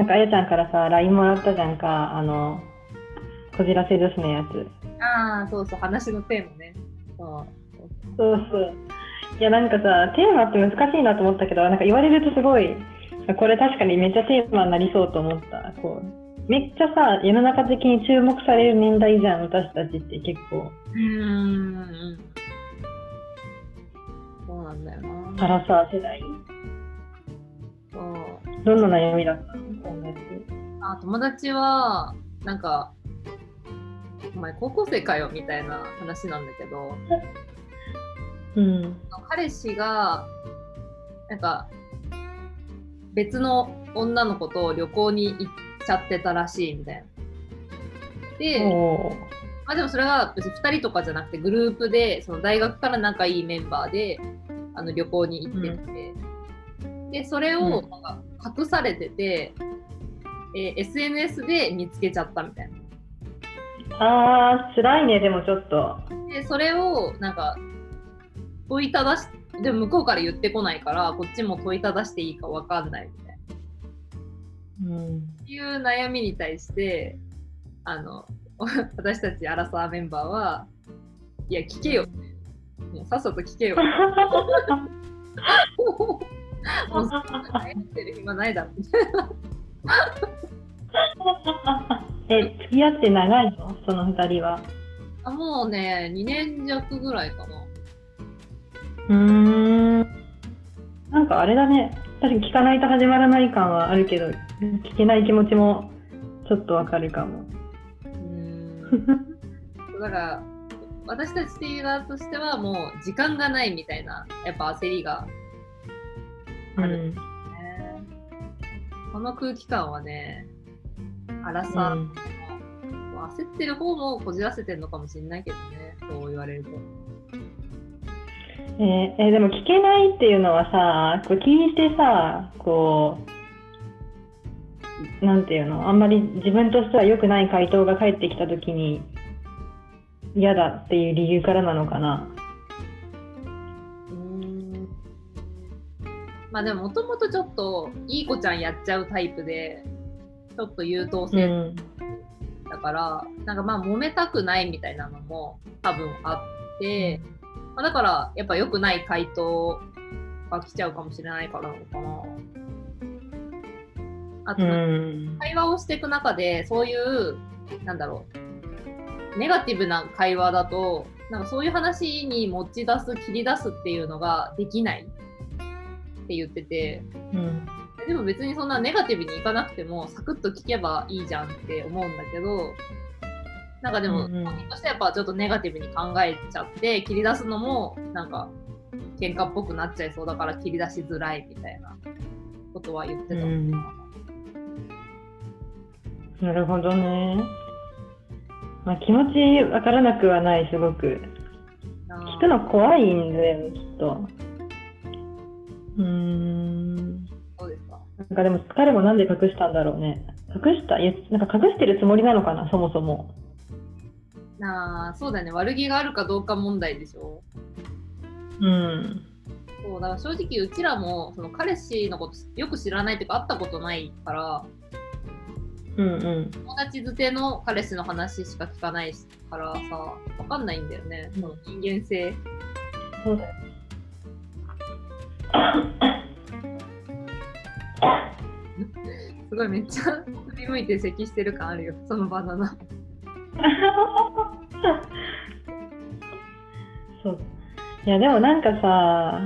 なんかあやちゃんからさ LINE もらったじゃんかあのこじらせ女子のやつああ、そうそう、話のテーマね。そうそうそういやなんかさテーマって難しいなと思ったけどなんか言われるとすごいこれ確かにめっちゃテーマになりそうと思ったこうめっちゃさ世の中的に注目される年代じゃん私たちって結構うーん。そうなんだよな。アラサー世代どんな悩みだったの？今月あ友達は、なんか、お前高校生かよみたいな話なんだけど、うん。彼氏が、なんか、別の女の子と旅行に行っちゃってたらしいみたいな。で、まあでもそれは別に2人とかじゃなくてグループでその大学から仲いいメンバーであの旅行に行ってて、でそれを隠されてて、えー SNS で見つけちゃったみたいな。あー辛いねでもちょっと。でそれをなんか問いただしでも向こうから言ってこないからこっちも問いただしていいか分かんないみたいな。うん。っていう悩みに対してあの 私たちアラサーメンバーはいや聞けよ。もうさっさと聞けよもうそんな悩んでる暇ないだろみたいなえ付き合って長いの？その二人は。あもうね2年弱ぐらいかな。うーん。なんかあれだね。確かに聞かないと始まらない感はあるけど聞けない気持ちもちょっとわかるかも。うーん。だから私たち側としてはもう時間がないみたいなやっぱ焦りがある。うん。ねこの空気感はねアラサー、うん焦ってる方もこじらせてるのかもしれないけどねそう言われると。えーえーでも聞けないっていうのはさこう聞いてさこうなんていうのあんまり自分としては良くない回答が返ってきた時に嫌だっていう理由からなのかなまあでももともとちょっといい子ちゃんやっちゃうタイプでちょっと優等う生ん。だから、なんかまあ揉めたくないみたいなのも多分あって、まあ、だからやっぱ良くない回答が来ちゃうかもしれないからなのかな。あと会話をしていく中でそういうなんだろうネガティブな会話だとなんかそういう話に持ち出す切り出すっていうのができないって言っててうんでも別にそんなネガティブにいかなくてもサクッと聞けばいいじゃんって思うんだけどなんかでも本人としてはやっぱちょっとネガティブに考えちゃって切り出すのもなんか喧嘩っぽくなっちゃいそうだから切り出しづらいみたいなことは言ってた。うんなるほどね。まあ、気持ちわからなくはない、すごく。な聞くの怖いんだよね、きっと。うーん。そうですか？なんかでも彼もなんで隠したんだろうね。隠した？なんか隠してるつもりなのかな、そもそも。なあそうだよね悪気があるかどうか問題でしょ？うん。そうだから正直うちらもその彼氏のことよく知らないっていうか会ったことないからうんうん。友達づての彼氏の話しか聞かないからさわかんないんだよね、うんその人間性そうだよ。すごいめっちゃ振り向いて咳してる感あるよそのバナナ そう。いや、でもなんかさ、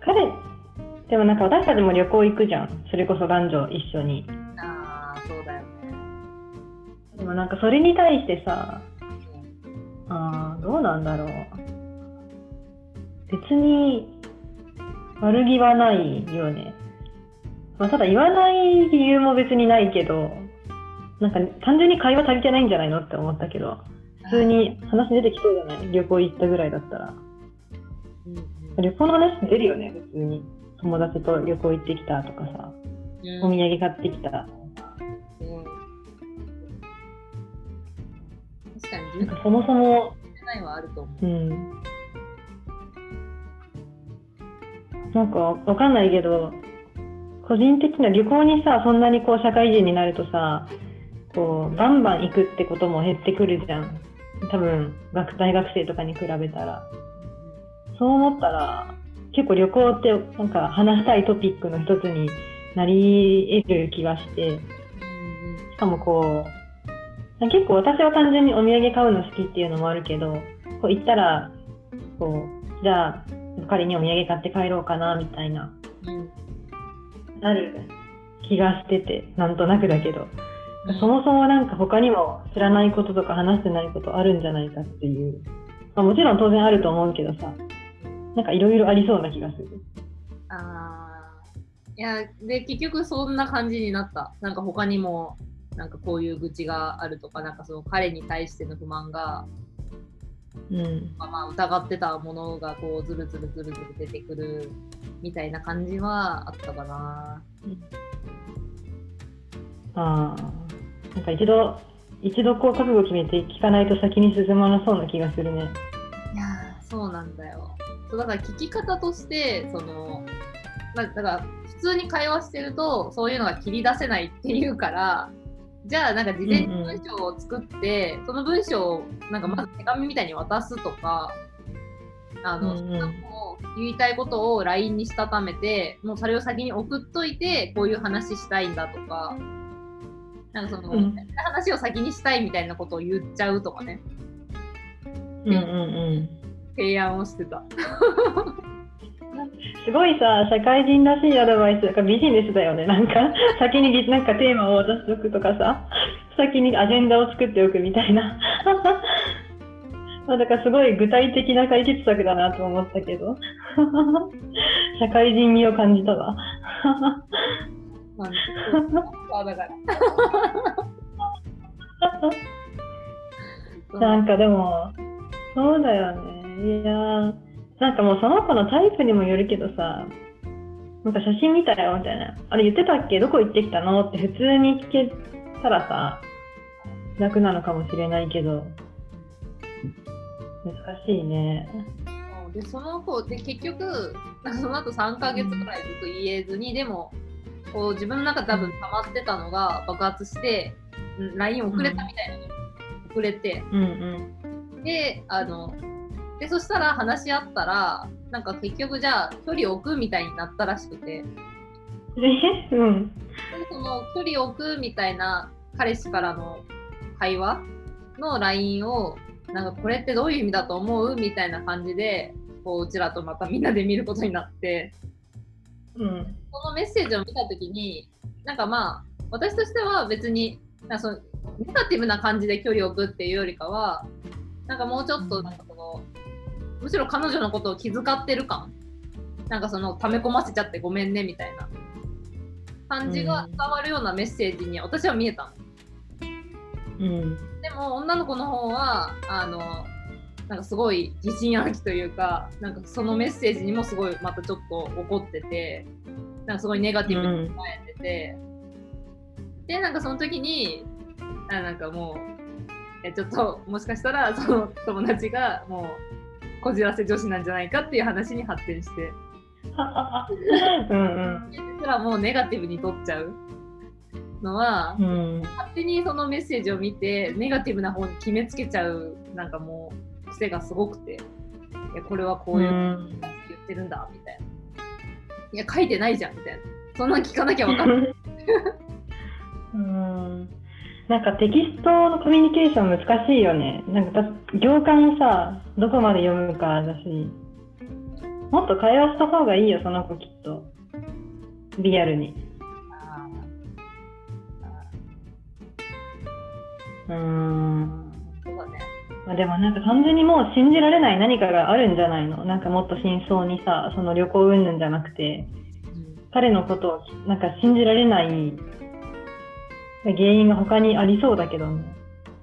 彼、でもなんか私たちも旅行行くじゃん。それこそ男女一緒に。ああそうだよねでもなんかそれに対してさ、あーどうなんだろう。別に悪気はないよね。まあ、ただ言わない理由も別にないけど、なんか単純に会話足りてないんじゃないのって思ったけど、普通に話出てきそうじゃない？旅行行ったぐらいだったら。うんうん旅行の話出るよね、普通に。友達と旅行行ってきたとかさ、うんお土産買ってきた。うん確かになんかそもそも、出ないはあると思ううん。なんかわかんないけど、個人的な旅行にさそんなにこう社会人になるとさこうバンバン行くってことも減ってくるじゃん。多分学大学生とかに比べたら。そう思ったら結構旅行ってなんか話したいトピックの一つになり得る気がして。しかもこう結構私は単純にお土産買うの好きっていうのもあるけどこう行ったらこうじゃあ仮にお土産買って帰ろうかなみたいな。うん。うんなる気がしててなんとなくだけど、うん。そもそもなんか他にも知らないこととか話してないことあるんじゃないかっていう、まあ、もちろん当然あると思うけどさ。なんかいろいろありそうな気がする。あー。いやで結局そんな感じになった。なんか他にもなんかこういう愚痴があるとかなんかその彼に対しての不満が、うんまあ、まあ疑ってたものがこうずるずるずるずる出てくるみたいな感じはあったかな。ああなんか一度一度こう覚悟決めて聞かないと先に進まなそうな気がするね。いやーそうなんだよ。そうだから聞き方としてその、まあ、だから普通に会話してるとそういうのが切り出せないっていうからじゃあなんか事前に文章を作って、その文章をなんかまず手紙みたいに渡すとか。あの、うんうん言いたいことを LINE にしたためてもうそれを先に送っといてこういう話したいんだとかなんかその、うん話を先にしたいみたいなことを言っちゃうとかねうんうんうん。提案をしてた。すごいさ、社会人らしいアドバイス、なんかビジネスだよね。なんか、先になんかテーマを渡しておくとかさ、先にアジェンダを作っておくみたいな。まあだからすごい具体的な解決策だなと思ったけど、社会人味を感じたわ。まあ、だから。なんかでも、そうだよね。いやーなんかもうその子のタイプにもよるけどさ、なんか写真見たよみたいな。あれ言ってたっけ？どこ行ってきたの？って普通に聞けたらさ、楽なのかもしれないけど、難しいね。でその子で結局 その後3ヶ月くらいずっと言えずに、でもこう自分の中で多分溜まってたのが爆発して、うん LINE 送れたみたいなの、送れて。うん。であのでそしたら話し合ったらなんか結局じゃあ距離を置くみたいになったらしくてうん。え？うん。でその距離を置くみたいな彼氏からの会話の LINE をなんかこれってどういう意味だと思う？みたいな感じでこううちらとまたみんなで見ることになってうん。そのメッセージを見た時になんかまあ私としては別になそのネガティブな感じで距離を置くっていうよりかはなんかもうちょっとなんかその、むしろ彼女のことを気遣ってる感。なんかその溜め込ませちゃってごめんねみたいな。感じが伝わるようなメッセージに私は見えたの。うん。でも女の子の方はあのなんかすごい疑心暗鬼というかなんかそのメッセージにもすごいまたちょっと怒っててなんかすごいネガティブに捉えてて、でなんかその時にあなんかもうえちょっともしかしたらその友達がもうこじらせ女子なんじゃないかっていう話に発展して。うんですらもうネガティブに取っちゃうのは、うん。うん。勝手にそのメッセージを見てネガティブな方に決めつけちゃうなんかもう癖がすごくて。いやこれはこういううん。言ってるんだみたいな、いや書いてないじゃんみたいな。そんなん聞かなきゃ分かんない。うん。なんかテキストのコミュニケーション難しいよね。なんかだ行間をさ、どこまで読むかだし、もっと会話した方がいいよ、その子きっと。リアルに。あうーん。ーそうだねまあ、でもなんか単純にもう信じられない何かがあるんじゃないの？なんかもっと真相にさ、その旅行云々じゃなくて、彼のことをなんか信じられない原因が他にありそうだけどね。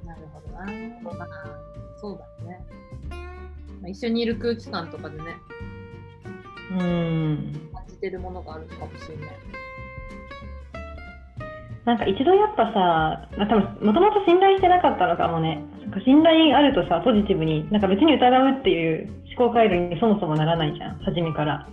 なるほどな、まあ、そうだ一緒にいる空気感とかでねうーん。感じてるものがあるのかもしれないなんか一度やっぱさ、まあ、多分もともと信頼してなかったのかもね。なんか信頼あるとさ、ポジティブに、なんか別に疑うっていう思考回路にそもそもならないじゃん、初めから。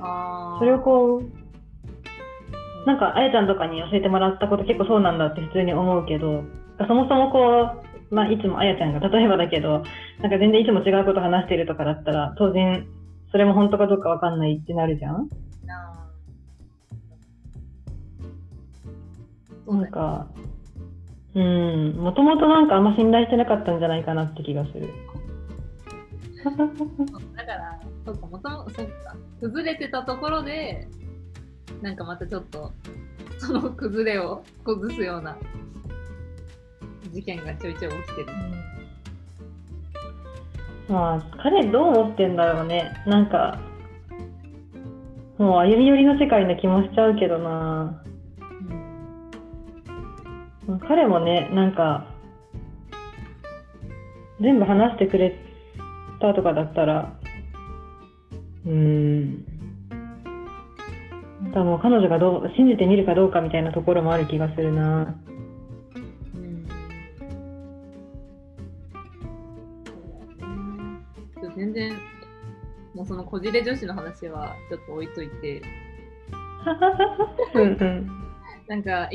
あーそれをこう、なんか、あやちゃんとかに教えてもらったこと結構そうなんだって普通に思うけど、そもそもこう、まあ、いつもあやちゃんが例えばだけど、なんか全然いつも違うこと話してるとかだったら、当然、それも本当かどうかわかんないってなるじゃん？なんか、うん、もともとなんかあんま信頼してなかったんじゃないかなって気がする。だから、そうか、もともそうか、崩れてたところで、なんかまたちょっと、その崩れを崩すような事件がちょいちょい起きてる。まあ、彼どう思ってんだろうね。なんか、もう歩み寄りの世界な気もしちゃうけどな。彼もね、なんか、全部話してくれたとかだったら、うーん。多分彼女がどう信じてみるかどうかみたいなところもある気がするな。全然、もうそのこじれ女子の話はちょっと置いといて。なんか、